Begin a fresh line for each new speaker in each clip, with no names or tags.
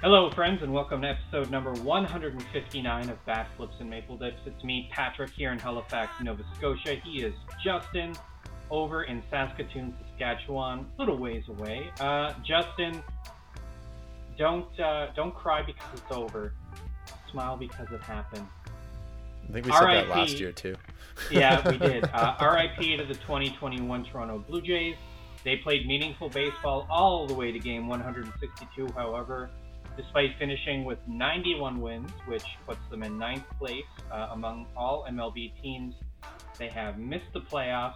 Hello, friends, and welcome to episode number 159 of Bat Flips and Maple Dips. It's me, Patrick, here in Halifax, Nova Scotia. He is Justin over in Saskatoon, Saskatchewan, a little ways away. Uh, Justin, don't uh, don't cry because it's over. Smile because it happened.
I think we said that last year too.
yeah, we did. Uh, RIP to the 2021 Toronto Blue Jays. They played meaningful baseball all the way to game 162. However, despite finishing with 91 wins, which puts them in ninth place uh, among all MLB teams. They have missed the playoffs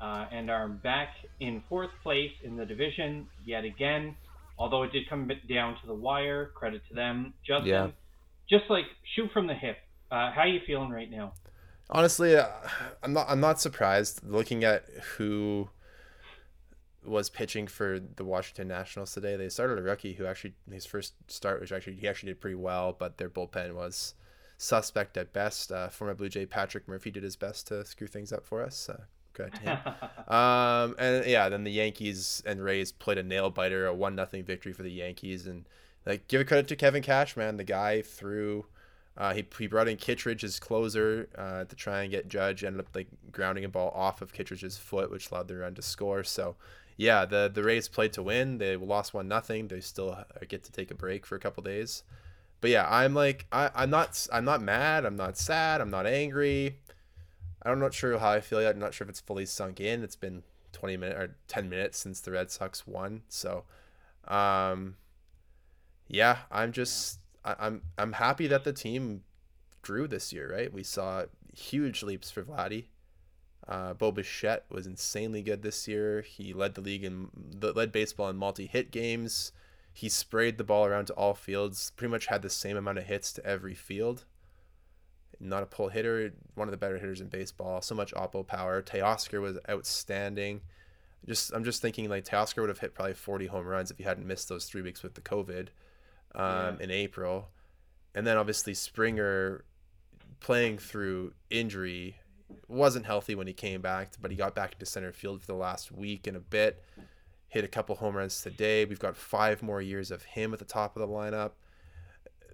uh, and are back in fourth place in the division yet again. Although it did come down to the wire, credit to them. Justin, yeah. just like shoot from the hip. Uh, how are you feeling right now?
Honestly, uh, I'm not. I'm not surprised looking at who was pitching for the Washington Nationals today. They started a rookie who actually his first start, which actually he actually did pretty well, but their bullpen was suspect at best. Uh, former Blue Jay Patrick Murphy did his best to screw things up for us. Uh, good to him. um, and yeah, then the Yankees and Rays played a nail biter, a one nothing victory for the Yankees, and like give a credit to Kevin Cash, man. The guy threw. Uh, he, he brought in Kittredge as closer uh, to try and get Judge. Ended up like grounding a ball off of Kittredge's foot, which allowed the run to score. So yeah, the the Rays played to win. They lost one nothing. They still get to take a break for a couple days. But yeah, I'm like I, I'm not I'm not mad. I'm not sad. I'm not angry. I'm not sure how I feel yet. I'm not sure if it's fully sunk in. It's been 20 minutes or 10 minutes since the Red Sox won. So, um, yeah, I'm just I, I'm I'm happy that the team grew this year. Right, we saw huge leaps for Vladdy. Uh, Bo Bichette was insanely good this year. He led the league in led baseball in multi-hit games. He sprayed the ball around to all fields. Pretty much had the same amount of hits to every field. Not a pull hitter, one of the better hitters in baseball. So much oppo power. Teoscar was outstanding. Just I'm just thinking like Teoscar would have hit probably 40 home runs if he hadn't missed those three weeks with the COVID um, yeah. in April. And then obviously Springer playing through injury wasn't healthy when he came back, but he got back into center field for the last week and a bit. Hit a couple home runs today. We've got five more years of him at the top of the lineup.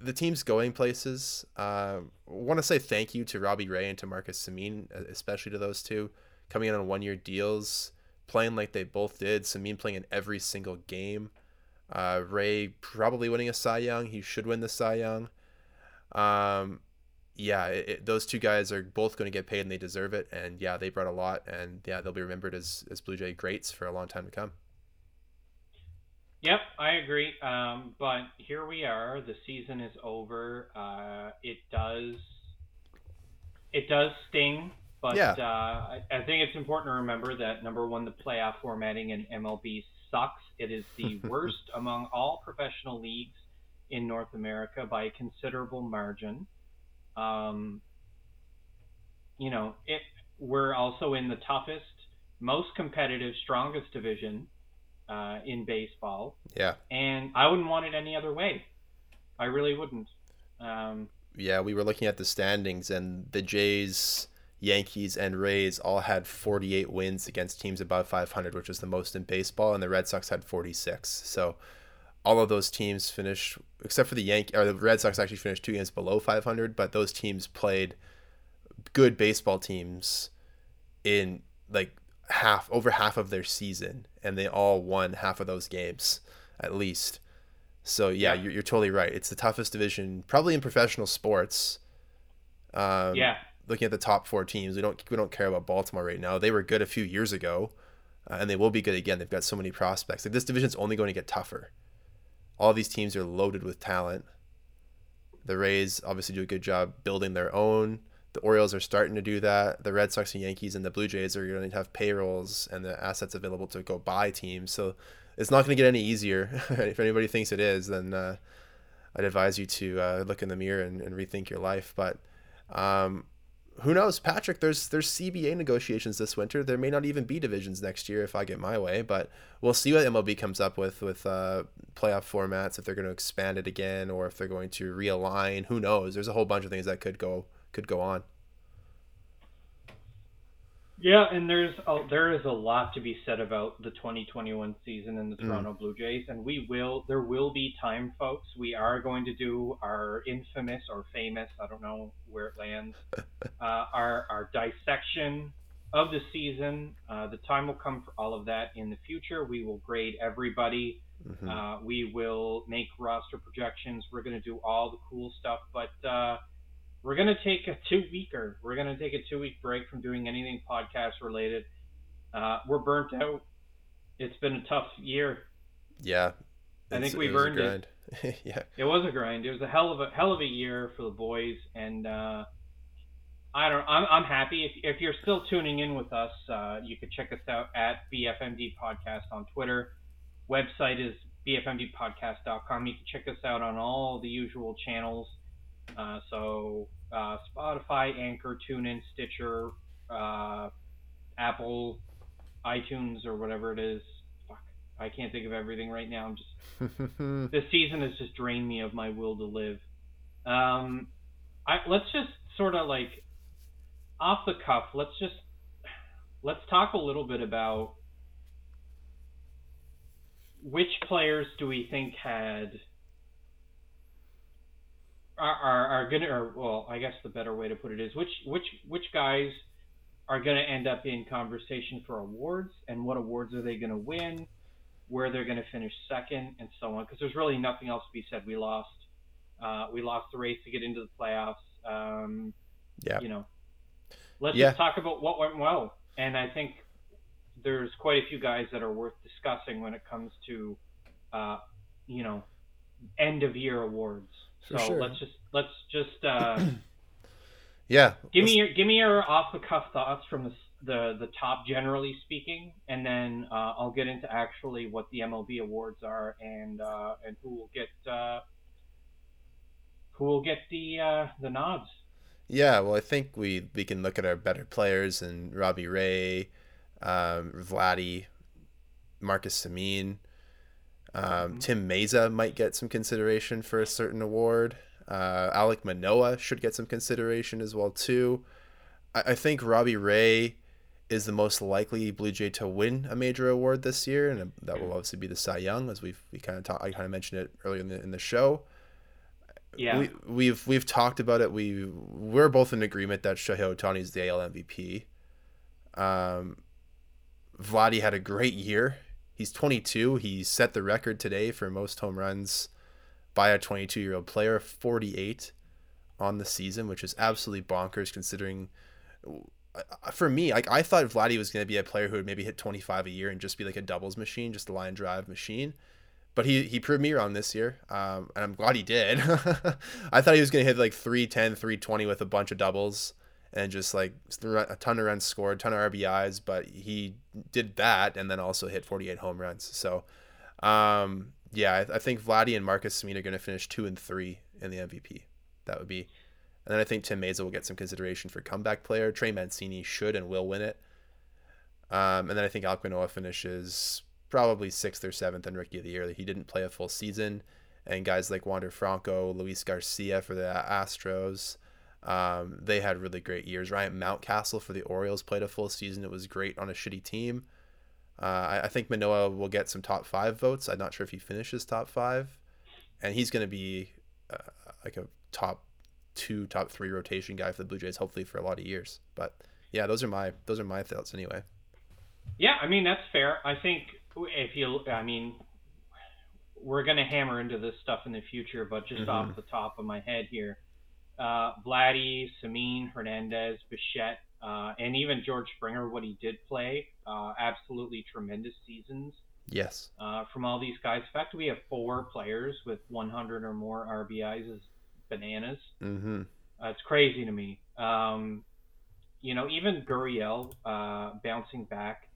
The team's going places. Uh, want to say thank you to Robbie Ray and to Marcus Semien, especially to those two, coming in on one year deals, playing like they both did. Semien playing in every single game. Uh, Ray probably winning a Cy Young. He should win the Cy Young. Um, yeah, it, it, those two guys are both going to get paid and they deserve it. And yeah, they brought a lot, and yeah, they'll be remembered as as Blue Jay greats for a long time to come.
Yep, I agree. Um, but here we are. The season is over. Uh, it does it does sting, but yeah. uh, I, I think it's important to remember that number one, the playoff formatting in MLB sucks. It is the worst among all professional leagues in North America by a considerable margin. Um, you know, it, we're also in the toughest, most competitive, strongest division uh, in baseball.
Yeah.
And I wouldn't want it any other way. I really wouldn't. Um,
yeah, we were looking at the standings, and the Jays, Yankees, and Rays all had 48 wins against teams above 500, which was the most in baseball, and the Red Sox had 46. So all of those teams finished, except for the Yankee or the Red Sox, actually finished two games below 500. But those teams played good baseball teams in like half over half of their season, and they all won half of those games at least. So yeah, yeah. You're, you're totally right. It's the toughest division probably in professional sports.
Um, yeah.
Looking at the top four teams, we don't we don't care about Baltimore right now. They were good a few years ago, uh, and they will be good again. They've got so many prospects. Like this division's only going to get tougher all these teams are loaded with talent. The Rays obviously do a good job building their own. The Orioles are starting to do that. The Red Sox and Yankees and the Blue Jays are going to have payrolls and the assets available to go buy teams. So it's not going to get any easier. if anybody thinks it is, then uh, I'd advise you to uh, look in the mirror and, and rethink your life. But um, who knows, Patrick? There's there's CBA negotiations this winter. There may not even be divisions next year if I get my way, but we'll see what MLB comes up with with uh, playoff formats. If they're going to expand it again, or if they're going to realign, who knows? There's a whole bunch of things that could go could go on.
Yeah, and there's a, there is a lot to be said about the 2021 season in the mm. Toronto Blue Jays, and we will there will be time, folks. We are going to do our infamous or famous, I don't know where it lands, uh, our our dissection of the season. Uh, the time will come for all of that in the future. We will grade everybody. Mm-hmm. Uh, we will make roster projections. We're going to do all the cool stuff, but uh, we're gonna take a two weeker. We're gonna take a two week break from doing anything podcast related. Uh, we're burnt out. It's been a tough year.
Yeah,
I think we've earned it.
yeah,
it was a grind. It was a hell of a hell of a year for the boys, and uh, I don't. I'm I'm happy if if you're still tuning in with us. Uh, you could check us out at BFMD Podcast on Twitter. Website is bfmdpodcast.com. You can check us out on all the usual channels. Uh, so uh, Spotify, Anchor, TuneIn, Stitcher, uh, Apple, iTunes, or whatever it is. Fuck, I can't think of everything right now. I'm just this season has just drained me of my will to live. Um, I let's just sort of like off the cuff. Let's just let's talk a little bit about which players do we think had are, are, are gonna or well I guess the better way to put it is which which which guys are going to end up in conversation for awards and what awards are they going to win where they're going to finish second and so on? Because there's really nothing else to be said. We lost uh, we lost the race to get into the playoffs um,
yeah.
you know. Let's yeah. just talk about what went well and I think there's quite a few guys that are worth discussing when it comes to uh, you know end of year awards so sure. let's just let's just uh,
yeah.
Give me your give me your off the cuff thoughts from the the the top generally speaking, and then uh, I'll get into actually what the MLB awards are and uh, and who will get uh, who will get the uh, the nods.
Yeah, well, I think we we can look at our better players and Robbie Ray, um, Vladdy, Marcus Semien. Um, mm-hmm. Tim Mayza might get some consideration for a certain award. Uh, Alek Manoah should get some consideration as well too. I, I think Robbie Ray is the most likely Blue Jay to win a major award this year, and that will obviously be the Cy Young, as we've we kind of talked. I kind of mentioned it earlier in the in the show.
Yeah,
we, we've we've talked about it. We we're both in agreement that Shohei Ohtani is the AL MVP. Um, Vladdy had a great year He's 22. He set the record today for most home runs by a 22 year old player, 48 on the season, which is absolutely bonkers considering. Uh, for me, like I thought Vladdy was going to be a player who would maybe hit 25 a year and just be like a doubles machine, just a line drive machine. But he, he proved me wrong this year, um, and I'm glad he did. I thought he was going to hit like 310, 320 with a bunch of doubles and just like a ton of runs scored, ton of RBIs, but he did that and then also hit 48 home runs. So, um, yeah, I, I, think Vladdy and Marcus Semien are going to finish two and three in the MVP. That would be, and then I think Tim Mayza will get some consideration for comeback player. Trey Mancini should and will win it. Um, and then I think Alek Manoah finishes probably sixth or seventh in Rookie of the Year. He didn't play a full season, and guys like Wander Franco, Luis Garcia for the Astros. Um, they had really great years. Ryan Mountcastle for the Orioles played a full season. It was great on a shitty team. Uh, I, I, think Manoah will get some top five votes. I'm not sure if he finishes top five, and he's going to be uh, like a top two, top three rotation guy for the Blue Jays, hopefully for a lot of years. But yeah, those are my those are my thoughts anyway.
Yeah, I mean that's fair. I think if you, I mean, we're going to hammer into this stuff in the future, but just mm-hmm. off the top of my head here uh, Vladdy, Semien, Hernandez, Bichette, uh, and even George Springer, what he did play, uh, absolutely tremendous seasons.
Yes.
Uh, from all these guys. In fact, we have four players with 100 or more RBIs is bananas.
Mm-hmm.
Uh, it's crazy to me. Um, you know, even Gurriel uh, bouncing back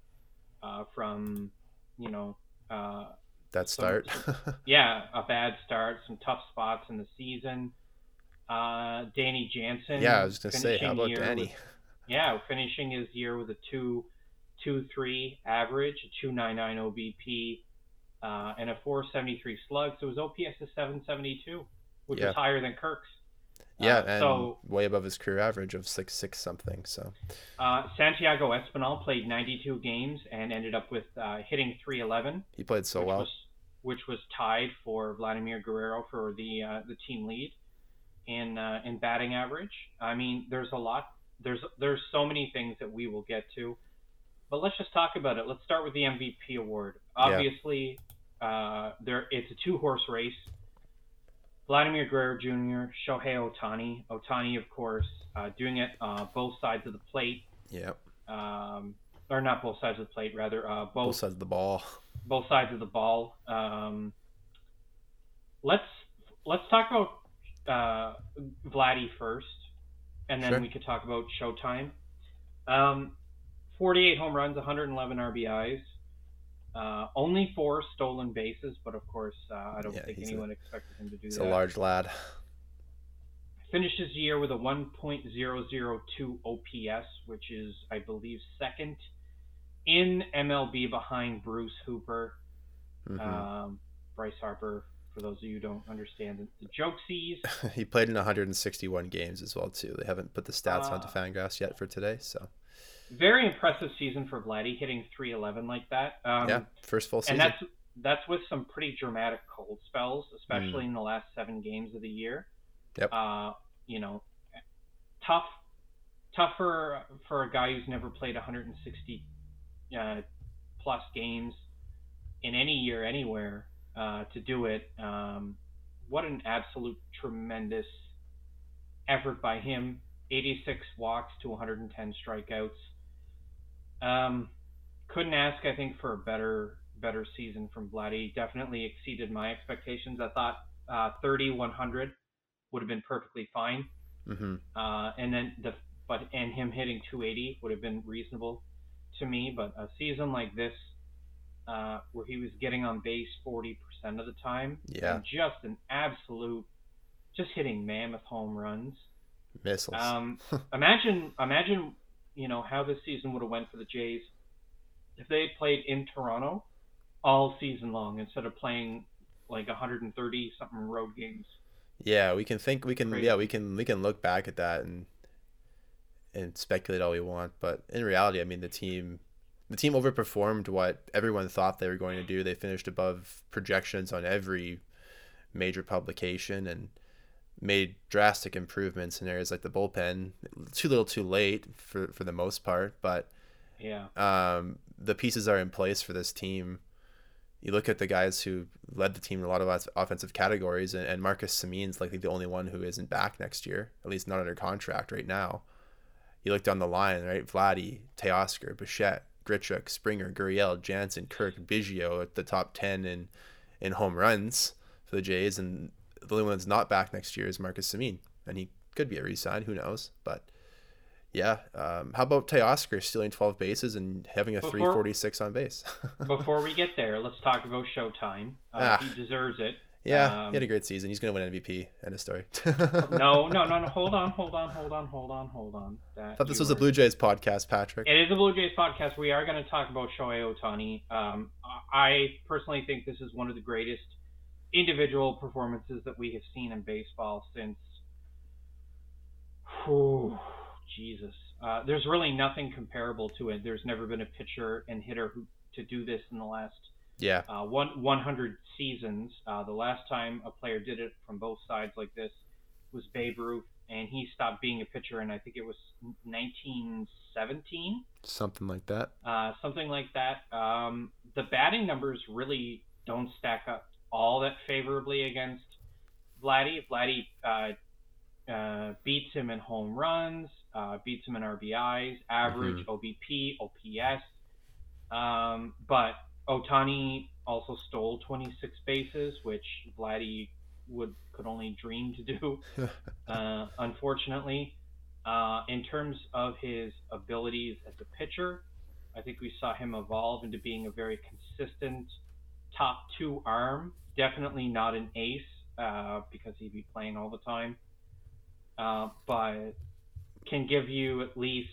uh, from, you know, uh,
that start.
Some, yeah, a bad start, some tough spots in the season. Uh, Danny Jansen.
Yeah, I was gonna say, how about Danny?
With, yeah, finishing his year with a two, two three average, a two nine nine OBP, uh, and a four seventy three slug. So his OPS is seven seventy two, which yeah. is higher than Kirk's.
Yeah, uh, and so, way above his career average of six six something. So
uh, Santiago Espinal played 92 games and ended up with uh, hitting 311.
He played so well,
was, which was tied for Vladimir Guerrero for the uh, the team lead in uh, in batting average. I mean, there's a lot. There's there's so many things that we will get to, but let's just talk about it. Let's start with the MVP award. Obviously, yeah. uh, there it's a two horse race. Vladimir Guerrero Jr., Shohei Ohtani. Ohtani, of course, uh, doing it uh, both sides of the plate.
Yep.
Um, or not both sides of the plate, rather uh, both,
both sides of the ball.
Both sides of the ball. Um, let's let's talk about uh, Vladdy first, and then sure. we could talk about Showtime. Um, 48 home runs, 111 RBIs, uh, only four stolen bases, but of course, uh, I don't yeah, think anyone a, expected him to do
he's
that.
He's a large lad.
Finishes the year with a 1.002 OPS, which is, I believe, second in MLB behind Bruce Hooper. Mm-hmm. Um, Bryce Harper for those of you who don't understand the, jokesies.
he played in 161 games as well too. They haven't put the stats uh, onto Fangraphs yet for today, so
very impressive season for Vladdy, hitting 311 like that. Um,
yeah, first full season.
And that's that's with some pretty dramatic cold spells, especially mm. in the last seven games of the year.
Yep.
Uh, you know, tough, tougher for a guy who's never played 160 uh, plus games in any year anywhere uh, to do it. Um, what an absolute tremendous effort by him. 86 walks to 110 strikeouts. Um, couldn't ask, I think, for a better better season from Vladdy. Definitely exceeded my expectations. I thought uh, 30 100 would have been perfectly fine.
Mm-hmm.
Uh, and then the but and him hitting 280 would have been reasonable to me. But a season like this uh, where he was getting on base 40% of the time.
Yeah.
And just an absolute, just hitting mammoth home runs.
Missiles.
Um, imagine, imagine, you know, how this season would have went for the Jays if they had played in Toronto all season long instead of playing like 130 something road games.
Yeah, we can think we can Crazy. yeah, we can we can look back at that and and speculate all we want, but in reality, I mean the team the team overperformed what everyone thought they were going to do. They finished above projections on every major publication and made drastic improvements in areas like the bullpen. Too little, too late for for the most part, but
yeah,
um, the pieces are in place for this team. You look at the guys who led the team in a lot of offensive categories, and, and Marcus Semien's likely the only one who isn't back next year, at least not under contract right now. You look down the line, right? Vladdy, Teoscar, Bichette, Grichuk, Springer, Gurriel, Jansen, Kirk, Biggio at the top 10 in, in home runs for the Jays. And the only one that's not back next year is Marcus Semien. And he could be a resign, who knows? But yeah. Um, how about Teoscar stealing 12 bases and having a before, 346 on base?
before we get there, let's talk about Showtime. Uh, ah. He deserves it.
Yeah, um, he had a great season. He's going to win MVP. End of story.
no, no, no, no. Hold on, hold on, hold on, hold on, hold on.
That I thought this was were... a Blue Jays podcast, Patrick.
It is a Blue Jays podcast. We are going to talk about Shohei Ohtani. Um, I personally think this is one of the greatest individual performances that we have seen in baseball since. Whew, Jesus. Uh, there's really nothing comparable to it. There's never been a pitcher and hitter who to do this in the last
yeah.
Uh, one 100 seasons. Uh, the last time a player did it from both sides like this was Babe Ruth, and he stopped being a pitcher, and I think it was 1917.
Something like that.
Uh, something like that. Um, the batting numbers really don't stack up all that favorably against Vladdy. Vladdy uh, uh, beats him in home runs, uh, beats him in RBIs, average, mm-hmm. OBP, OPS. Um, but Ohtani also stole 26 bases, which Vladdy would could only dream to do. uh, unfortunately, uh, in terms of his abilities as a pitcher, I think we saw him evolve into being a very consistent top two arm. Definitely not an ace uh, because he'd be playing all the time, uh, but can give you at least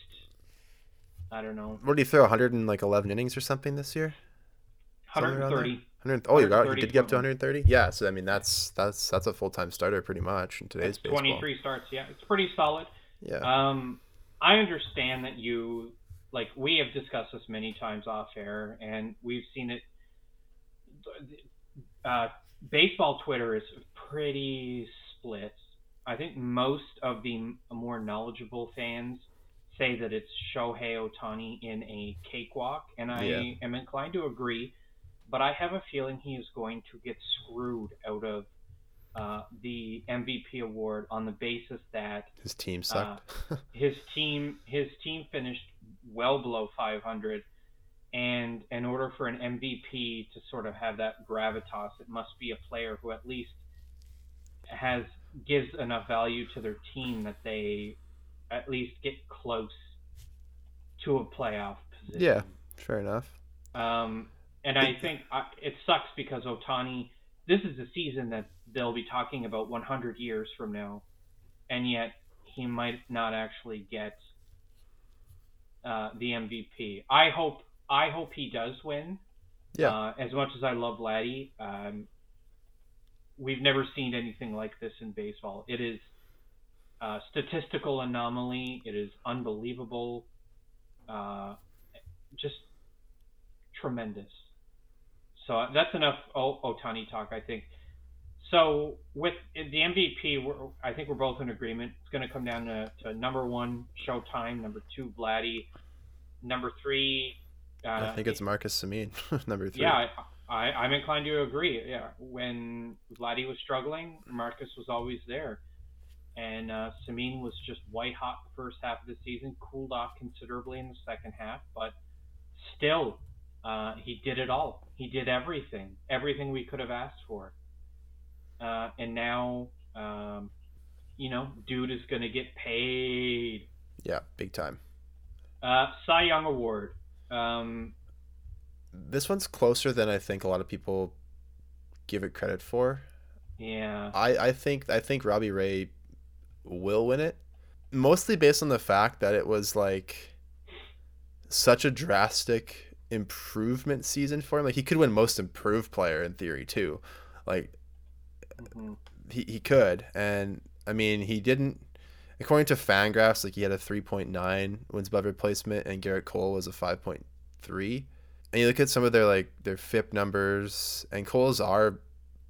I don't know.
What did he throw? 111 innings or something this year?
130.
100, oh, you got you did get up to 130. Yeah, so I mean that's that's that's a full time starter pretty much in today's
that's 23 starts. Yeah, it's pretty solid.
Yeah.
Um, I understand that you like we have discussed this many times off air, and we've seen it. Uh, baseball Twitter is pretty split. I think most of the more knowledgeable fans say that it's Shohei Ohtani in a cakewalk, and I yeah. am inclined to agree. But I have a feeling he is going to get screwed out of uh, the MVP award on the basis that
his team sucked.
uh, his team his team finished well below 500, and in order for an MVP to sort of have that gravitas, it must be a player who at least has gives enough value to their team that they at least get close to a playoff position.
Yeah, fair enough.
Um, and I think uh, it sucks because Ohtani, This is a season that they'll be talking about 100 years from now, and yet he might not actually get uh, the MVP. I hope I hope he does win.
Yeah.
Uh, as much as I love Vladdy, um, we've never seen anything like this in baseball. It is a statistical anomaly. It is unbelievable. Uh, just tremendous. So that's enough Ohtani talk, I think. So with the MVP, I think we're both in agreement. It's going to come down to, to number one, Showtime. Number two, Vladdy. Number three.
Uh, I think it's Marcus Semien, number three.
Yeah, I, I, am inclined to agree. Yeah, when Vladdy was struggling, Marcus was always there, and uh, Semien was just white hot the first half of the season. Cooled off considerably in the second half, but still, uh, he did it all. He did everything, everything we could have asked for uh, and now um, you know, dude is going to get paid.
Yeah, big time.
Uh, Cy Young Award. Um,
this one's closer than I think a lot of people give it credit for.
Yeah.
I, I think I think Robbie Ray will win it, mostly based on the fact that it was like such a drastic improvement season for him. Like he could win Most Improved Player in theory too. Like Mm-hmm. He he could, and I mean he didn't. According to Fangraphs, like he had a 3.9 wins above replacement, and Gerrit Cole was a 5.3. And you look at some of their like their FIP numbers, and Cole's are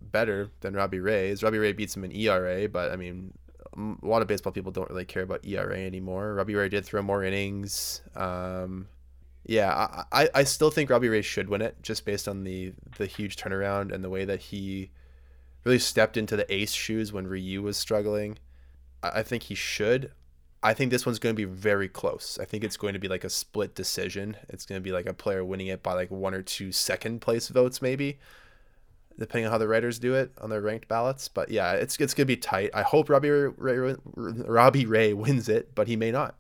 better than Robbie Ray's. Robbie Ray beats him in ERA, but I mean, a lot of baseball people don't really care about ERA anymore. Robbie Ray did throw more innings. Um, yeah, I, I still think Robbie Ray should win it just based on the the huge turnaround and the way that he really stepped into the ace shoes when Ryu was struggling. I think he should. I think this one's going to be very close. I think it's going to be like a split decision. It's going to be like a player winning it by like one or two second place votes, maybe, depending on how the writers do it on their ranked ballots. But yeah, it's it's going to be tight. I hope Robbie Ray, Robbie Ray wins it, but he may not.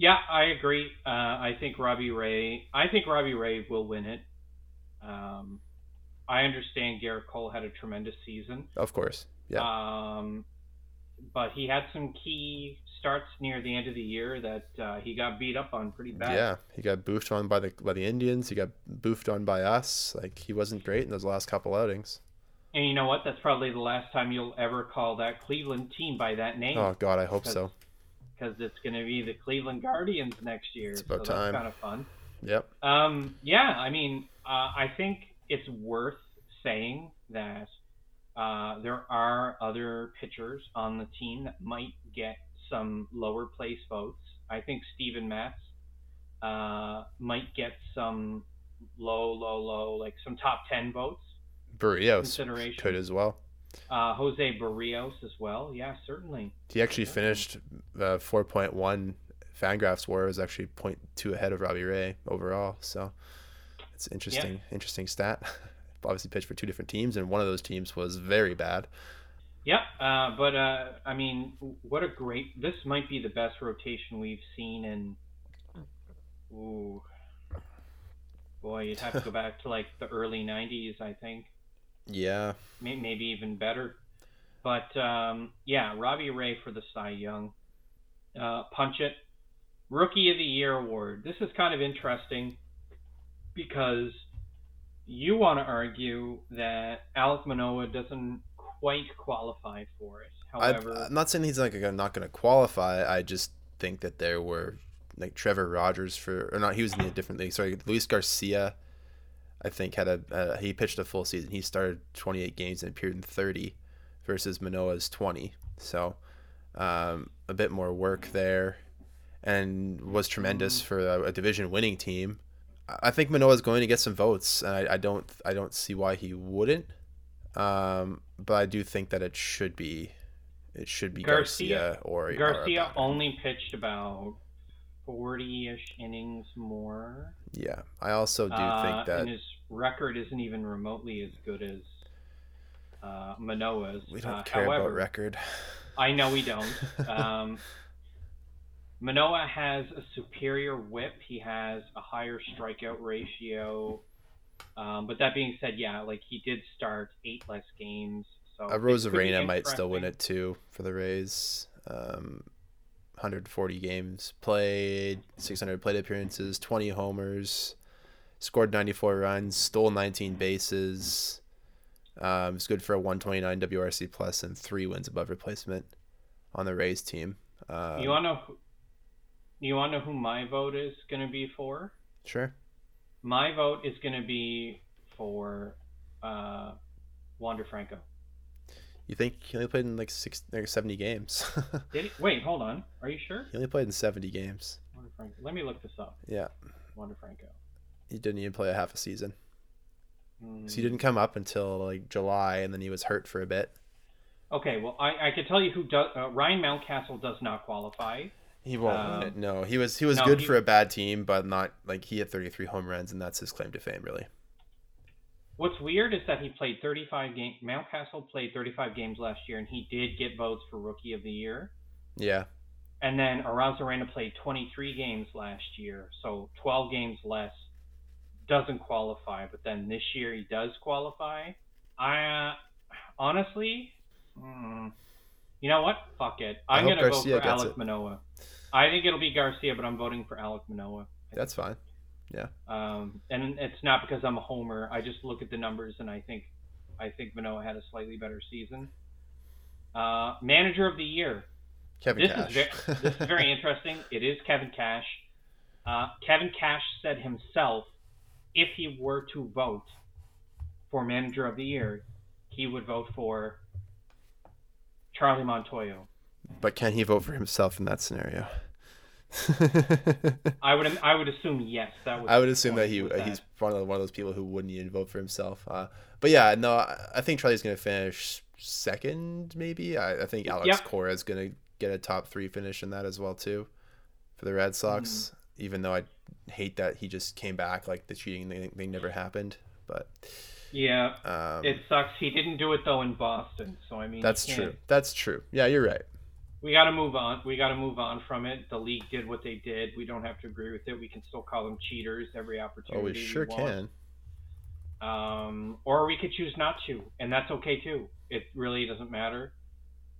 Yeah, I agree. Uh, I think Robbie Ray. I think Robbie Ray will win it. Um, I understand Gerrit Cole had a tremendous season.
Of course. Yeah.
Um, but he had some key starts near the end of the year that uh, he got beat up on pretty bad.
Yeah, he got boofed on by the by the Indians. He got boofed on by us. Like he wasn't great in those last couple outings.
And you know what? That's probably the last time you'll ever call that Cleveland team by that name.
Oh God, I hope so.
Because it's going to be the Cleveland Guardians next year. It's about so time. Kind of fun.
Yep.
Um. Yeah. I mean, uh, I think it's worth saying that uh, there are other pitchers on the team that might get some lower place votes. I think Steven Matz uh, might get some low, low, low, like some top 10 votes.
Berrios could as well.
Uh, Jose Berrios as well. Yeah, certainly.
He actually finished uh, 4.1 Fangraphs war was actually 0.2 ahead of Robbie Ray overall. So it's interesting, yeah. interesting stat. obviously pitched for two different teams, and one of those teams was very bad.
Yeah, uh, but uh, I mean, what a great! This might be the best rotation we've seen in. Ooh, boy, you'd have to go back to like the early '90s, I think.
Yeah.
Maybe even better, but um, yeah, Robbie Ray for the Cy Young. Uh, punch it, Rookie of the Year award. This is kind of interesting because you want to argue that Alek Manoah doesn't quite qualify for it. However,
I, am not saying he's like not going to qualify. I just think that there were like Trevor Rogers for or not. He was in a different league. Sorry, Luis Garcia. I think had a uh, he pitched a full season. He started 28 games and appeared in 30, versus Manoah's 20. So um, a bit more work there, and was tremendous mm. for a, a division winning team. I think Manoah is going to get some votes, and I, I don't I don't see why he wouldn't. Um, but I do think that it should be it should be Garcia, Garcia or
Garcia or only pitched about forty-ish innings more.
Yeah, I also do uh, think that
and his record isn't even remotely as good as uh, Manoah's.
We don't uh, care however, about record.
I know we don't. Um, Manoah has a superior whip. He has a higher strikeout ratio. Um, but that being said, yeah, like he did start eight less games. So
uh, Arozarena might still win it too for the Rays. Um, 140 games played, 600 plate appearances, 20 homers, scored 94 runs, stole 19 bases. Um, it's good for a 129 WRC plus and three wins above replacement on the Rays team. Um,
you want to know? You want to know who my vote is going to be for?
Sure.
My vote is going to be for uh, Wander Franco.
You think he only played in like six, like seventy games?
Did he? Wait, hold on. Are you sure?
He only played in seventy games.
Wander Franco. Let me look this up.
Yeah.
Wander Franco.
He didn't even play a half a season. Mm. So he didn't come up until like July, and then he was hurt for a bit.
Okay, well, I, I can tell you who does. Uh, Ryan Mountcastle does not qualify.
He won't um. No, he was he was no, good he, for a bad team, but not like he had 33 home runs, and that's his claim to fame, really.
What's weird is that he played 35 games. Mountcastle played 35 games last year, and he did get votes for Rookie of the Year.
Yeah.
And then Arozarena played 23 games last year, so 12 games less. Doesn't qualify, but then this year he does qualify. I uh, honestly, mm, you know what? Fuck it. I'm gonna Garcia vote for Alek it. Manoah. I think it'll be Garcia, but I'm voting for Alek Manoah.
That's fine. Yeah.
Um, and it's not because I'm a homer. I just look at the numbers and I think, I think Manoah had a slightly better season. Uh, manager of the year.
Kevin
this
Cash.
Is very, this is very interesting. It is Kevin Cash. Uh, Kevin Cash said himself, if he were to vote for manager of the year, he would vote for Charlie Montoyo.
But can he vote for himself in that scenario?
I would I would assume yes. That would
I would assume that he that. he's one of one of those people who wouldn't even vote for himself. Uh, but yeah, no, I think Charlie's gonna finish second, maybe. I, I think Alex yep. Cora is gonna get a top three finish in that as well too, for the Red Sox. Mm. Even though I hate that he just came back like the cheating thing, thing never happened, but
yeah, um, it sucks. He didn't do it though in Boston, so I mean
that's true. That's true. Yeah, you're right.
We got to move on. We got to move on from it. The league did what they did. We don't have to agree with it. We can still call them cheaters every opportunity.
Oh, we sure we can.
Um, or we could choose not to, and that's okay too. It really doesn't matter.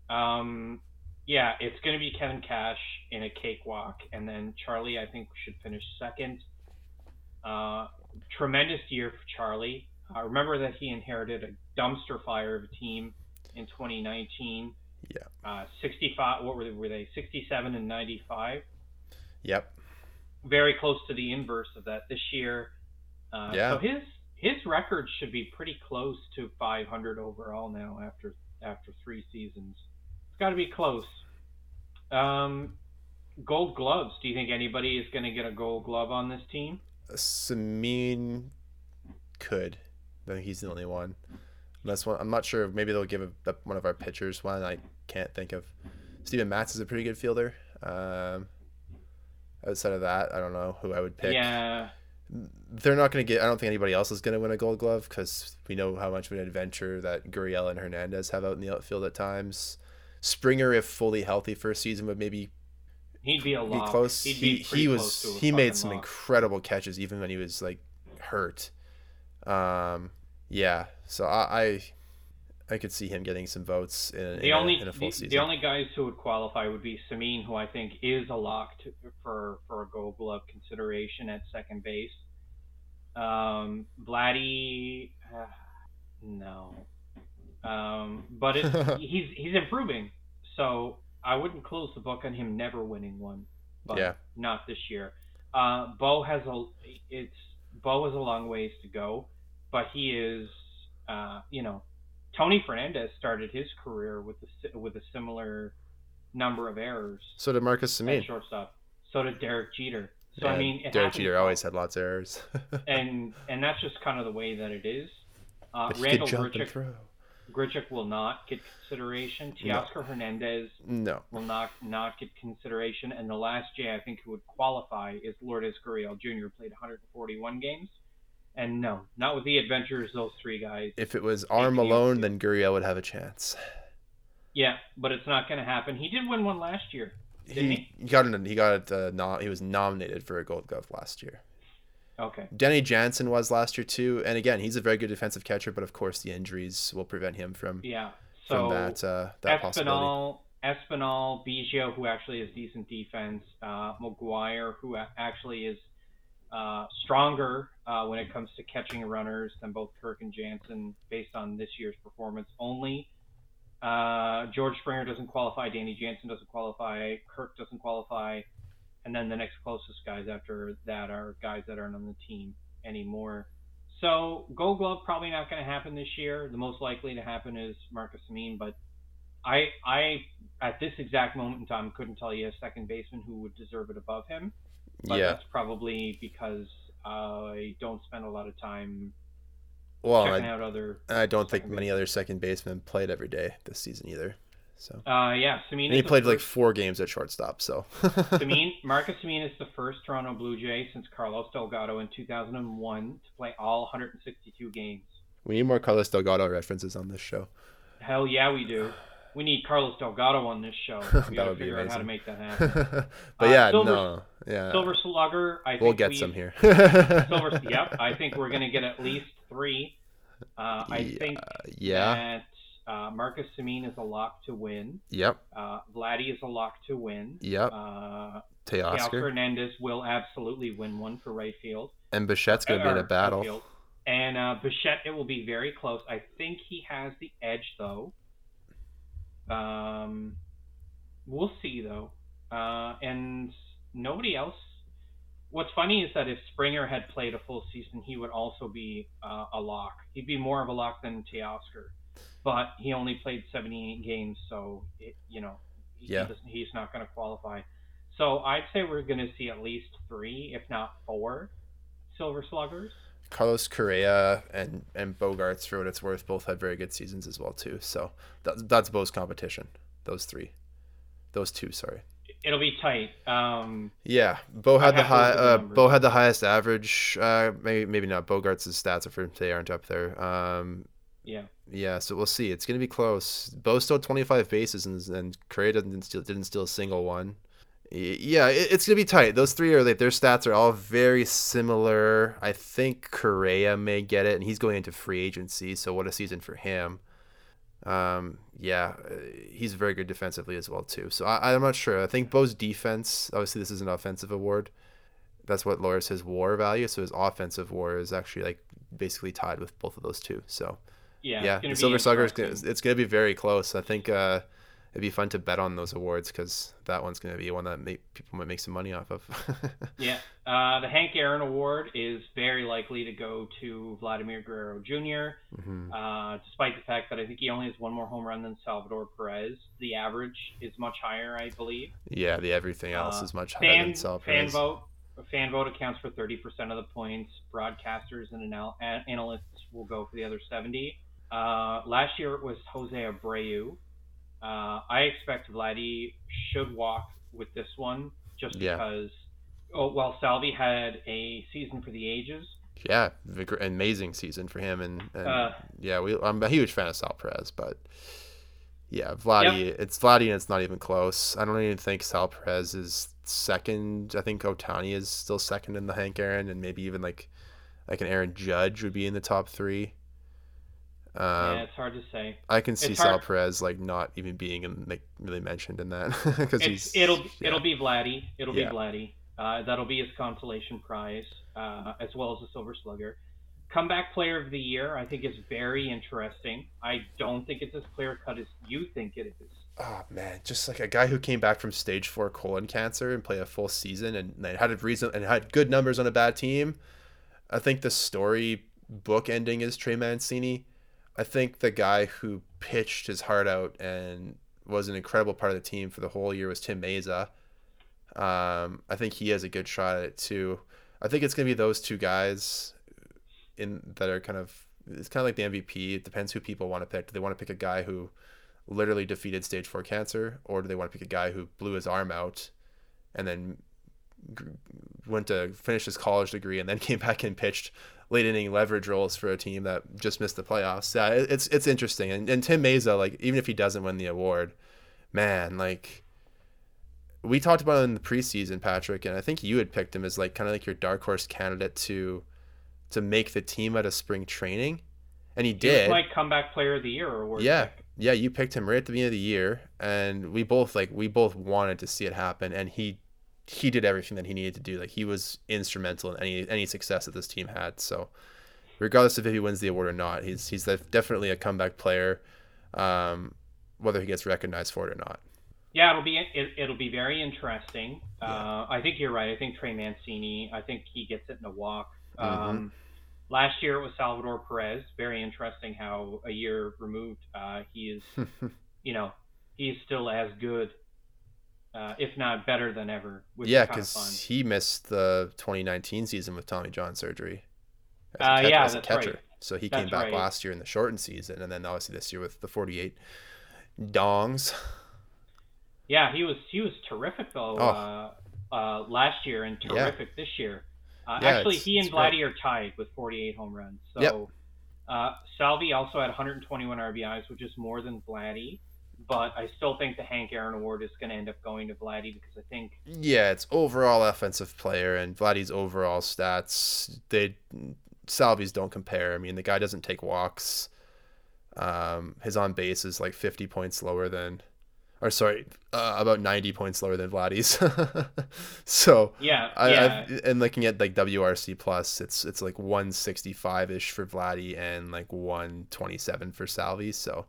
Um, yeah, it's going to be Kevin Cash in a cakewalk, and then Charlie, I think, should finish second. Uh, tremendous year for Charlie. Uh, remember that he inherited a dumpster fire of a team in 2019.
Yeah.
Uh, 65. What were they? Were they 67 and 95?
Yep.
Very close to the inverse of that this year. Uh, yeah. So his his record should be pretty close to 500 overall now after after three seasons. It's got to be close. Um, gold gloves. Do you think anybody is going to get a gold glove on this team?
Semien could. I think he's the only one. Unless one, I'm not sure. Maybe they'll give a, one of our pitchers one. I can't think of. Steven Matz is a pretty good fielder. Um, outside of that, I don't know who I would pick.
Yeah.
They're not going to get. I don't think anybody else is going to win a Gold Glove because we know how much of an adventure that Gurriel and Hernandez have out in the outfield at times. Springer, if fully healthy for a season, would maybe
he'd be a
be close. He'd he he was he made some lock. incredible catches even when he was like hurt. Um, yeah, so I, I, I could see him getting some votes in, the in only, a, in a full
the,
season.
The only guys who would qualify would be Semien, who I think is a lock to, for for a Gold Glove consideration at second base. Um, Vladdy, uh, no. Um, but it, he's he's improving, so I wouldn't close the book on him never winning one. But
Yeah.
not this year. Uh, Bo has a it's Bo has a long ways to go, but he is, uh, you know, Tony Fernandez started his career with a with a similar number of errors
So did Marcus Semien.
shortstop. So did Derek Jeter. So
Yeah,
I mean,
Derek
happens
Jeter always had lots of errors.
and and that's just kind of the way that it is. Uh,
but he
Randal
could jump and
Grichuk,
throw.
Grichuk will not get consideration. Teoscar Hernandez
No.
will not not get consideration. And the last J I think who would qualify is Lourdes Gurriel Jr. played 141 games. And no, not with the Adventures. Those three guys.
If it was arm alone, then Gurriel would have a chance.
Yeah, but it's not going to happen. He did win one last year. Didn't
He, he got an, he got uh, no, he was nominated for a Gold Glove last year.
Okay.
Danny Jansen was last year too, and again, he's a very good defensive catcher, but of course the injuries will prevent him from
Yeah.
from
So
that uh, that possibility.
Espinal, Espinal, Biggio, who actually has decent defense, uh, McGuire, who actually is uh, stronger uh, when it comes to catching runners than both Kirk and Jansen, based on this year's performance only. Uh, George Springer doesn't qualify. Danny Jansen doesn't qualify. Kirk doesn't qualify. And then the next closest guys after that are guys that aren't on the team anymore. So Gold Glove probably not going to happen this year. The most likely to happen is Marcus Semien, but I I at this exact moment in time couldn't tell you a second baseman who would deserve it above him. But
Yeah,
that's probably because I don't spend a lot of time
well,
checking
I,
out other.
I don't think many other second basemen played every day this season either. So
Uh, yeah, Semien.
and he played like four games at shortstop. So
Semien, Marcus Semien is the first Toronto Blue Jay since Carlos Delgado in 2001 to play all 162 games.
we need more Carlos Delgado references on this show.
Hell yeah, we do. We need Carlos Delgado on this show. We
That
gotta
would be
figure out how to make that happen.
but
Uh,
yeah,
Silver-
no, yeah,
Silver Slugger, I think
we'll get
we-
some here.
Silver, yep. I think we're gonna get at least three. Uh, I
Yeah,
think
yeah,
that uh, Marcus Semien is a lock to win.
yep,
Uh, Vladdy is a lock to win.
yep.
Uh, Teoscar Hernandez will absolutely win one for right field.
and Bichette's gonna be in a battle.
outfield. And uh, Bichette, it will be very close. I think he has the edge, though. Um, we'll see, though. Uh, and nobody else. What's funny is that if Springer had played a full season, he would also be uh, a lock. He'd be more of a lock than Teoscar, but he only played 78 games, so it, you know, he
Yeah.
doesn't- he's not going to qualify. So I'd say we're going to see at least three, if not four, Silver Sluggers.
Carlos Correa and and Bogaerts, for what it's worth, both had very good seasons as well too. So that's that's Bo's competition. Those three, those two. Sorry.
It'll be tight. Um,
Yeah, Bo had the high. Uh. Bo had the highest average. Uh, maybe maybe not. Bogaerts' stats are for they aren't up there. Um,
yeah.
yeah, so we'll see. It's gonna be close. Bo stole 25 bases and and Correa didn't steal didn't steal a single one. Yeah, it, it's gonna be tight. Those three are like their stats are all very similar. I think Correa may get it, and he's going into free agency. So what a season for him. Um, yeah, uh, he's very good defensively as well too. So I, I'm not sure. I think Bo's defense. Obviously, this is an offensive award. That's what lowers says WAR value. So his offensive WAR is actually like basically tied with both of those two. So
Yeah.
yeah,
gonna
Silver Slugger is gonna, it's going to be very close. I think uh, it'd be fun to bet on those awards because that one's going to be one that make, people might make some money off of.
Yeah. Uh, the Hank Aaron Award is very likely to go to Vladimir Guerrero Jr.
Mhm.
Uh, despite the fact that I think he only has one more home run than Salvador Perez. The average is much higher, I believe.
Yeah, the everything else
Uh,
is much higher
Fan,
than Sal
fan
Perez.
vote. Fan vote accounts for 30% of the points. Broadcasters and anal- analysts will go for the other 70. Uh, last year it was Jose Abreu. Uh, I expect Vladdy should walk with this one just
Yeah.
because. Oh, well, Salvi had a season for the ages.
Yeah, amazing season for him, and, and
Uh,
yeah, we I'm a huge fan of Sal Perez, but yeah, Vladdy, it's Vladdy, and it's not even close. I don't even think Sal Perez is second. I think Ohtani is still second in the Hank Aaron, and maybe even like like an Aaron Judge would be in the top three. Um,
yeah, it's hard to say.
I can see Sal Perez like not even being in, like really mentioned in that because he's
it'll
yeah.
it'll be Vladdy. It'll
Yeah.
be Vladdy. Uh, that'll be his consolation prize. uh, as well as the Silver Slugger. Comeback Player of the Year, I think, is very interesting. I don't think it's as clear cut as you think it is.
Oh man, just like a guy who came back from stage four colon cancer and played a full season and, and had a reason and had good numbers on a bad team. I think the story book ending is Trey Mancini. I think the guy who pitched his heart out and was an incredible part of the team for the whole year was Tim Mayza. Um, I think he has a good shot at it too. I think it's gonna be those two guys in that are kind of it's kind of like the MVP. It depends who people want to pick. Do they want to pick a guy who literally defeated stage four cancer, or do they want to pick a guy who blew his arm out and then went to finish his college degree and then came back and pitched late inning leverage roles for a team that just missed the playoffs. Yeah, it's it's interesting. And, and Tim Mayza, like even if he doesn't win the award, man, like we talked about him in the preseason, Patrick, and I think you had picked him as like kind of like your dark horse candidate to to make the team out of spring training, and he, he did.
like comeback player of the year award.
Yeah, pick. yeah, you picked him right at the beginning of the year, and we both like we both wanted to see it happen, and he he did everything that he needed to do. Like he was instrumental in any any success that this team had. So, regardless of if he wins the award or not, he's he's definitely a comeback player, um, whether he gets recognized for it or not.
Yeah, it'll be it, will be very interesting. Yeah. Uh, I think you're right. I think Trey Mancini. I think he gets it in a walk. Mm-hmm. Um, last year it was Salvador Perez. Very interesting how a year removed uh, he is. you know, he's still as good, uh, if not better than ever.
yeah, because he missed the 2019 season with Tommy John surgery.
As uh, yeah, as a catcher. Right.
So he that's came back right. last year in the shortened season, and then obviously this year with the 48 dongs.
Yeah, he was he was terrific though oh. uh, uh, last year and terrific yeah. this year. Uh, yeah, actually, he and Vladdy are tied with 48 home runs. So yep. uh, Salvi also had 121 RBIs, which is more than Vladdy. But I still think the Hank Aaron Award is going to end up going to Vladdy because I think.
Yeah, it's overall offensive player and Vladdy's overall stats. They Salvi's don't compare. I mean, the guy doesn't take walks. Um, his on base is like 50 points lower than or sorry, uh, about 90 points lower than Vladdy's. so
yeah, I, yeah.
I've, and looking at like WRC plus, it's it's like 165 ish for Vladdy and like 127 for Salvi. So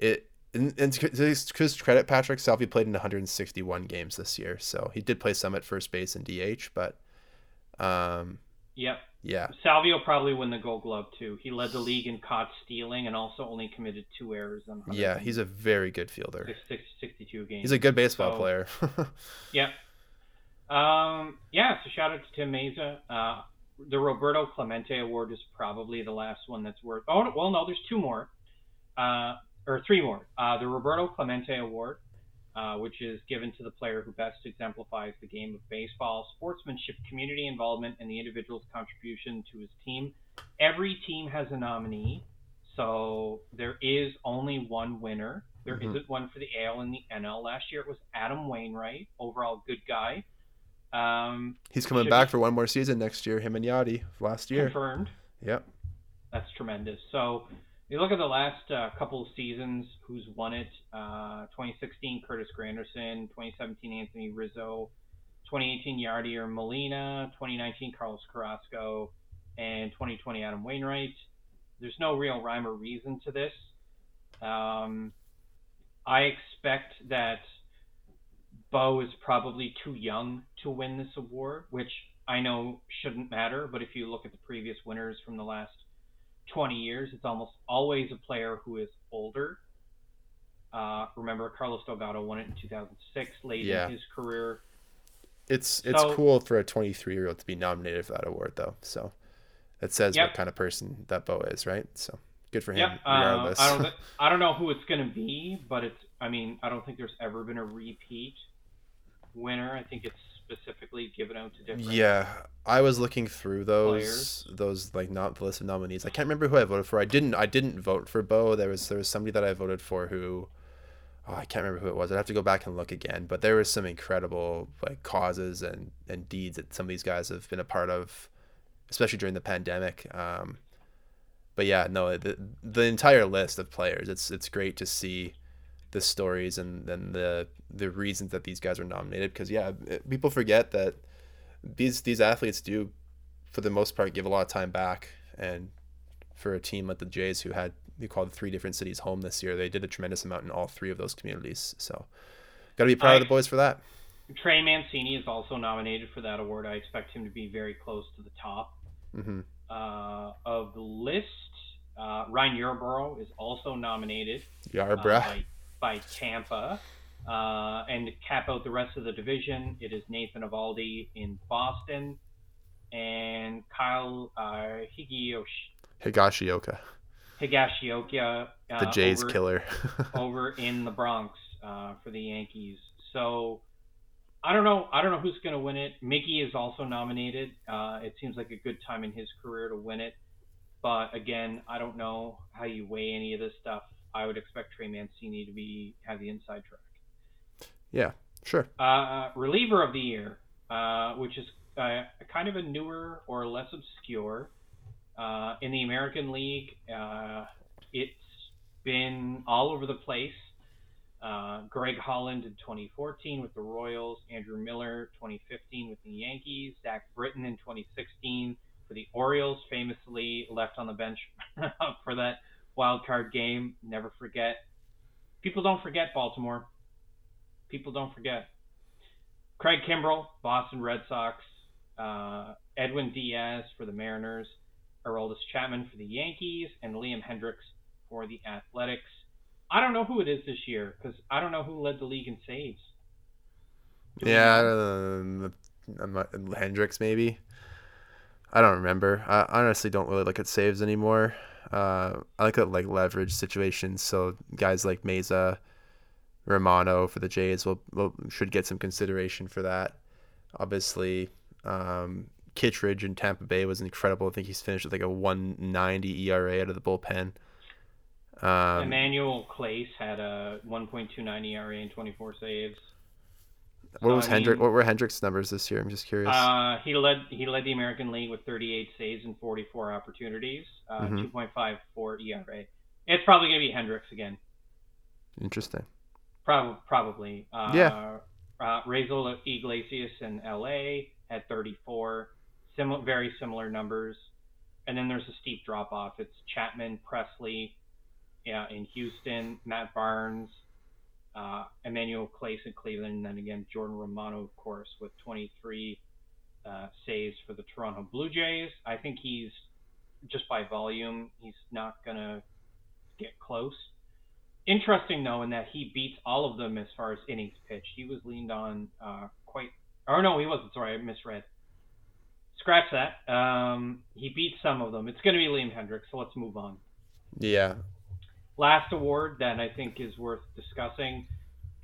it and, and to his credit, Patrick Salvi played in 161 games this year, so he did play some at first base and DH, but um,
yep,
yeah.
Salvi will probably win the Gold Glove too. He led the league in caught stealing and also only committed two errors on.
Yeah, he's a very good fielder.
62 games.
He's a good baseball so, player.
yeah. Um, yeah. So shout out to Tim Mayza. Uh, the Roberto Clemente Award is probably the last one that's worth. Oh well, no, there's two more, uh, or three more. Uh, the Roberto Clemente Award uh, which is given to the player who best exemplifies the game of baseball, sportsmanship, community involvement, and the individual's contribution to his team. Every team has a nominee, so there is only one winner. There mm-hmm. not one for the AL and the NL. Last year it was Adam Wainwright, overall good guy. Um,
He's coming back for one more season next year. Him and Yadi last year
confirmed.
Yep.
That's tremendous. So you look at the last uh, couple of seasons, who's won it? Uh, 2016, Curtis Granderson. 2017, Anthony Rizzo. 2018, Yadier Molina. 2019, Carlos Carrasco. And 2020, Adam Wainwright. There's no real rhyme or reason to this. Um, I expect that Bo is probably too young to win this award, which I know shouldn't matter, but if you look at the previous winners from the last 20 years, it's almost always a player who is older. Uh, remember, Carlos Delgado won it in 2006, late yeah. in his career.
It's it's so, cool for a 23 year old to be nominated for that award, though. So it says yep. what kind of person that Bo is, right? So good for him.
Yep. Uh, regardless. I don't I don't know who it's going to be, but it's. I mean, I don't think there's ever been a repeat winner. I think it's specifically given out to different.
Yeah, I was looking through those players. those like not the list of nominees. I can't remember who I voted for. I didn't I didn't vote for Bo. There was there was somebody that I voted for who oh, I can't remember who it was. I'd have to go back and look again. But there was some incredible like causes and and deeds that some of these guys have been a part of, especially during the pandemic. Um, but yeah, no, the the entire list of players. It's it's great to see the stories and then the the reasons that these guys are nominated because yeah, people forget that these these athletes do for the most part, give a lot of time back. And for a team like the Jays, who had we called three different cities home this year, they did a tremendous amount in all three of those communities. So, got to be proud I, of the boys for that.
Trey Mancini is also nominated for that award. I expect him to be very close to the top
mm-hmm.
uh, of the list. Uh, Ryan Yarbrough is also nominated
Yarbrough. Uh,
by, by, Tampa. Uh, and to cap out the rest of the division, it is Nathan Eovaldi in Boston and Kyle uh.
Higashioka.
Higashioka.
Uh, the Jays
over,
killer.
over in the Bronx uh, for the Yankees. So I don't know. I don't know who's going to win it. Mickey is also nominated. Uh, it seems like a good time in his career to win it. But again, I don't know how you weigh any of this stuff. I would expect Trey Mancini to be have the inside track.
Yeah, sure.
Uh, reliever of the year, uh, which is uh, kind of a newer or less obscure. Uh, in the American League, uh, it's been all over the place. Uh, Greg Holland in 2014 with the Royals, Andrew Miller 2015 with the Yankees, Zach Britton in 2016 for the Orioles, famously left on the bench for that wild card game. Never forget. People don't forget Baltimore. People don't forget. Craig Kimbrel, Boston Red Sox, uh, Edwin Diaz for the Mariners, Aroldis Chapman for the Yankees, and Liam Hendriks for the Athletics. I don't know who it is this year because I don't know who led the league in saves.
Do yeah, um, not, Hendriks maybe. I don't remember. I honestly don't really look at saves anymore. Uh, I like at like leverage situations. So guys like Mayza, Romano for the Jays will, will should get some consideration for that. Obviously, um, Kittredge in Tampa Bay was incredible. I think he's finished with like a 190 ERA out of the bullpen.
Um, Emmanuel Clase had a 1.29 ERA and 24 saves.
What was Hendrick? What were Hendrick's numbers this year? I'm just curious.
Uh, he led he led the American League with 38 saves and 44 opportunities, uh, mm-hmm. 2.54 ERA. It's probably going to be Hendriks again.
Interesting.
Probably, probably. Uh,
yeah.
Uh, Raisel Iglesias in LA had 34, similar, very similar numbers. And then there's a steep drop off. It's Chapman, Pressly, yeah, in Houston, Matt Barnes, uh, Emmanuel Clase in Cleveland, and then again Jordan Romano, of course, with 23 uh, saves for the Toronto Blue Jays. I think he's just by volume, he's not gonna get close. Interesting though, in that he beats all of them as far as innings pitched. He was leaned on uh, quite. Or no, he wasn't. Sorry, I misread. Scratch that. Um, he beats some of them. It's going to be Liam Hendriks, so let's move on.
Yeah,
last award that I think is worth discussing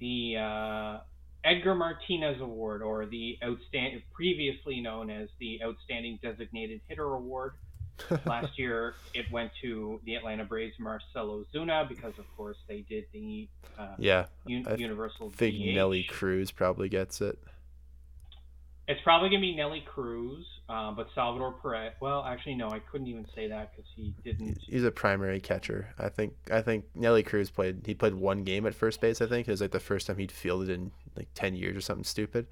the uh, Edgar Martinez Award, or the outstanding, previously known as the Outstanding Designated Hitter Award. Last year, it went to the Atlanta Braves' Marcell Ozuna because, of course, they did the uh,
yeah
un- universal.
I think
DH.
Nelly Cruz probably gets it.
It's probably gonna be Nelly Cruz, uh, but Salvador Perez. Well, actually, no, I couldn't even say that because he didn't.
He's a primary catcher. I think. I think Nelly Cruz played. He played one game at first base. I think it was like the first time he'd fielded in like ten years or something stupid.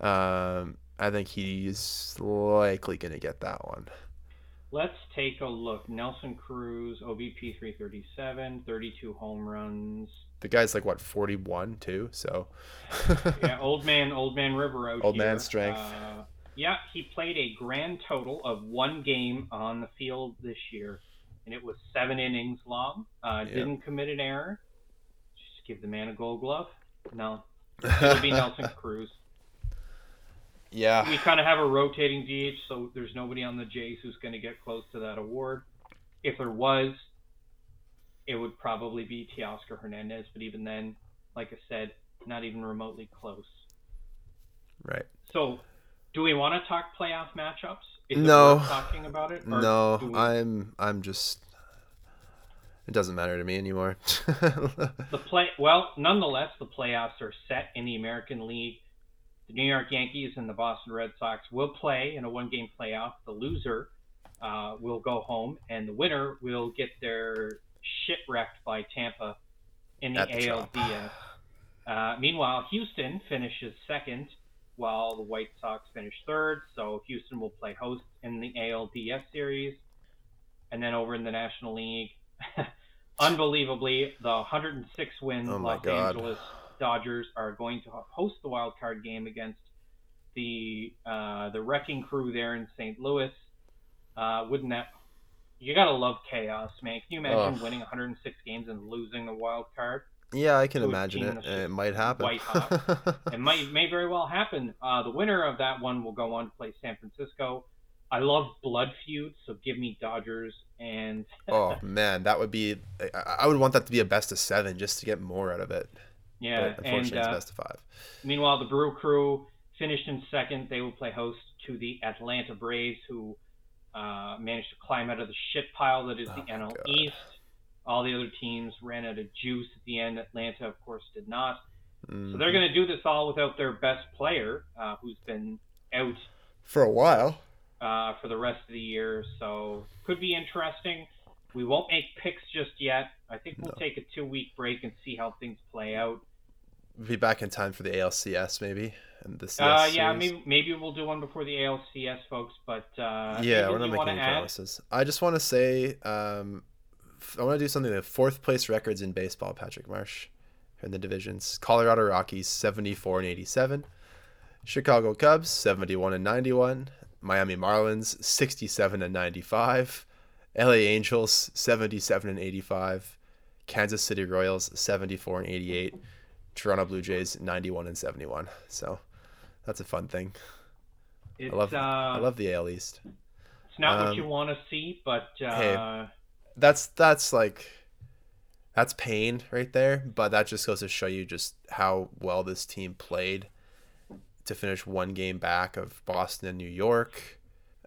Um, I think he's likely gonna get that one.
Let's take a look. Nelson Cruz, OBP 337, 32 home runs,
the guy's like what 41 too? So
yeah old man old man river out
old
here.
man strength.
Uh, yeah he played a grand total of one game on the field this year and it was seven innings long. Uh, yeah. didn't commit an error. Just give the man a gold glove. No. It'll be nelson cruz
yeah
we kind of have a rotating dh so there's nobody on the jays who's going to get close to that award if there was it would probably be Teoscar Hernandez, but even then, like I said, not even remotely close.
Right.
So, do we want to talk playoff matchups?
Is no.
talking about it?
no, we... I'm I'm just. It doesn't matter to me anymore.
the play well, nonetheless, the playoffs are set in the American League. The New York Yankees and the Boston Red Sox will play in a one-game playoff. The loser uh, will go home, and the winner will get their shipwrecked by Tampa in the, the ALDS. Uh, meanwhile, Houston finishes second while the White Sox finish third. So Houston will play host in the ALDS series. And then over in the National League, unbelievably, the 106 win oh Los God. Angeles Dodgers are going to host the wild card game against the uh, the wrecking crew there in St. Louis. Uh, wouldn't that you gotta love chaos, man? Can you imagine winning 106 games and losing the wild card?
Yeah, I can imagine it. It might happen.
White it might may very well happen. Uh, the winner of that one will go on to play San Francisco. I love blood feuds, so give me Dodgers and.
oh man, that would be. I would want that to be a best of seven just to get more out of it.
Yeah, but unfortunately, and, uh, it's best of five. Meanwhile, the Brew Crew finished in second. They will play host to the Atlanta Braves, who uh, managed to climb out of the shit pile that is oh the NL God. East. All the other teams ran out of juice at the end. Atlanta, of course, did not. Mm-hmm. So they're mm-hmm. going to do this all without their best player, uh, who's been out
for a while
uh, for the rest of the year. So could be interesting. We won't make picks just yet. I think we'll no. take a two week break and see how things play out.
We'll be back in time for the ALCS maybe and the CS
uh, yeah, maybe maybe we'll do one before the ALCS folks, but uh,
yeah, we're not making any promises. I just want to say, um, I want to do something. The fourth place records in baseball, Patrick Marsh, in the divisions: Colorado Rockies seventy four and eighty seven, Chicago Cubs seventy one and ninety one, Miami Marlins sixty seven and ninety five, LA Angels seventy seven and eighty five, Kansas City Royals seventy four and eighty eight. Toronto Blue Jays 91 and 71. So that's a fun thing. It's, I love uh, I love the AL East.
It's not um, what you want to see, but uh, hey,
that's that's like that's pain right there. But that just goes to show you just how well this team played to finish one game back of Boston and New York.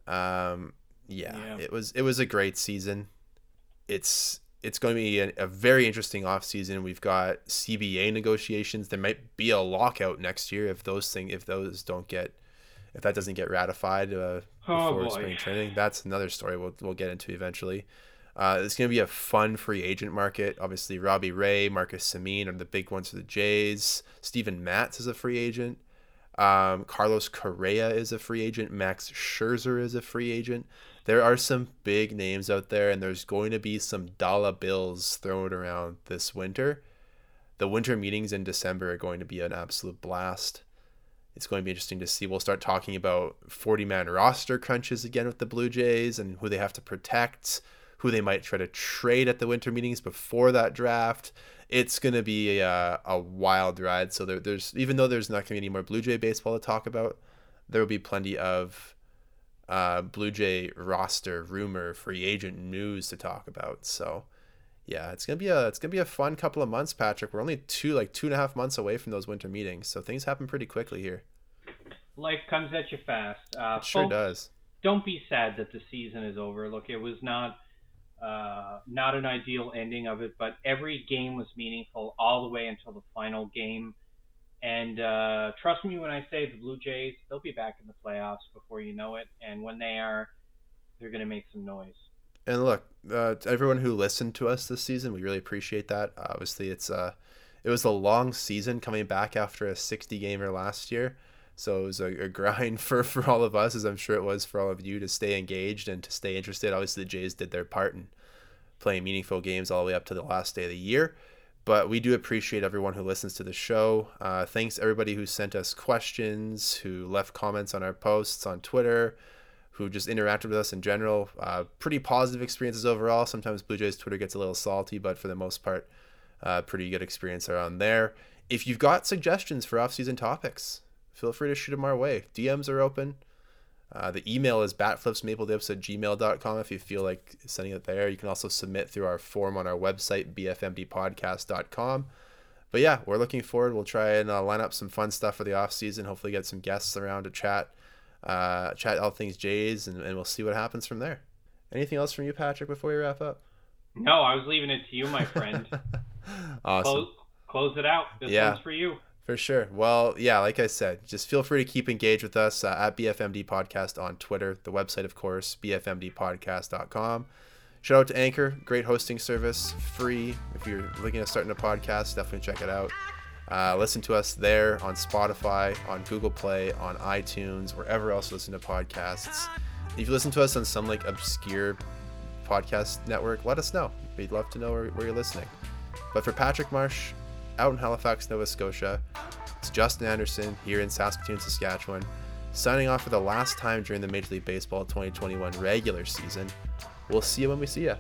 Um, yeah, yeah, it was it was a great season. It's it's going to be a, a very interesting offseason. We've got CBA negotiations. There might be a lockout next year if those thing if those don't get if that doesn't get ratified uh, oh, before boy. spring training. That's another story we'll we'll get into eventually. Uh, it's going to be a fun free agent market. Obviously, Robbie Ray, Marcus Semien are the big ones for the Jays. Steven Matz is a free agent. Um, Carlos Correa is a free agent. Max Scherzer is a free agent there are some big names out there, and there's going to be some dollar bills thrown around this winter. The winter meetings in December are going to be an absolute blast. It's going to be interesting to see. We'll start talking about 40 man roster crunches again with the Blue Jays and who they have to protect, who they might try to trade at the winter meetings before that draft. It's going to be a, a wild ride. So there, there's even though there's not going to be any more Blue Jay baseball to talk about, there will be plenty of uh, Blue Jay roster rumor free agent news to talk about. So yeah, it's gonna be a it's gonna be a fun couple of months, Patrick. We're only two like two and a half months away from those winter meetings, so things happen pretty quickly here.
Life comes at you fast.
Uh, sure folks, does.
Don't be sad that the season is over. Look, it was not uh, not an ideal ending of it, but every game was meaningful all the way until the final game. And uh, trust me when I say the Blue Jays, they'll be back in the playoffs before you know it. And when they are, they're going to make some noise.
And look, uh, to everyone who listened to us this season, we really appreciate that. Obviously, it's uh, it was a long season coming back after a 60 gamer last year. So it was a, a, grind for, for all of us, as I'm sure it was for all of you, to stay engaged and to stay interested. Obviously, the Jays did their part in playing meaningful games all the way up to the last day of the year. But we do appreciate everyone who listens to the show. Uh, thanks everybody who sent us questions, who left comments on our posts on Twitter, who just interacted with us in general. Uh, pretty positive experiences overall. Sometimes Blue Jays Twitter gets a little salty, but for the most part, uh, pretty good experience around there. If you've got suggestions for off-season topics, feel free to shoot them our way. DMs are open. Uh, the email is batflipsmapledips at gmail.com if you feel like sending it there. You can also submit through our form on our website, bfmdpodcast.com. But yeah, we're looking forward. We'll try and uh, line up some fun stuff for the off season. Hopefully, get some guests around to chat, uh, chat all things Jays, and, and we'll see what happens from there. Anything else from you, Patrick, before we wrap up?
No, I was leaving it to you, my friend.
awesome.
Close, close it out. This yeah. one's for you.
For sure. Well, yeah, like I said, just feel free to keep engaged with us uh, at BFMD Podcast on Twitter. The website, of course, bfmdpodcast.com. Shout out to Anchor, great hosting service, free. If you're looking at starting a podcast, definitely check it out. Uh, listen to us there on Spotify, on Google Play, on iTunes, wherever else you listen to podcasts. If you listen to us on some like obscure podcast network, let us know. We'd love to know where, where you're listening. But for Patrick Marsh, out in Halifax, Nova Scotia, it's Justin Anderson here in Saskatoon, Saskatchewan, signing off for the last time during the Major League Baseball 2021 regular season. We'll see you when we see you.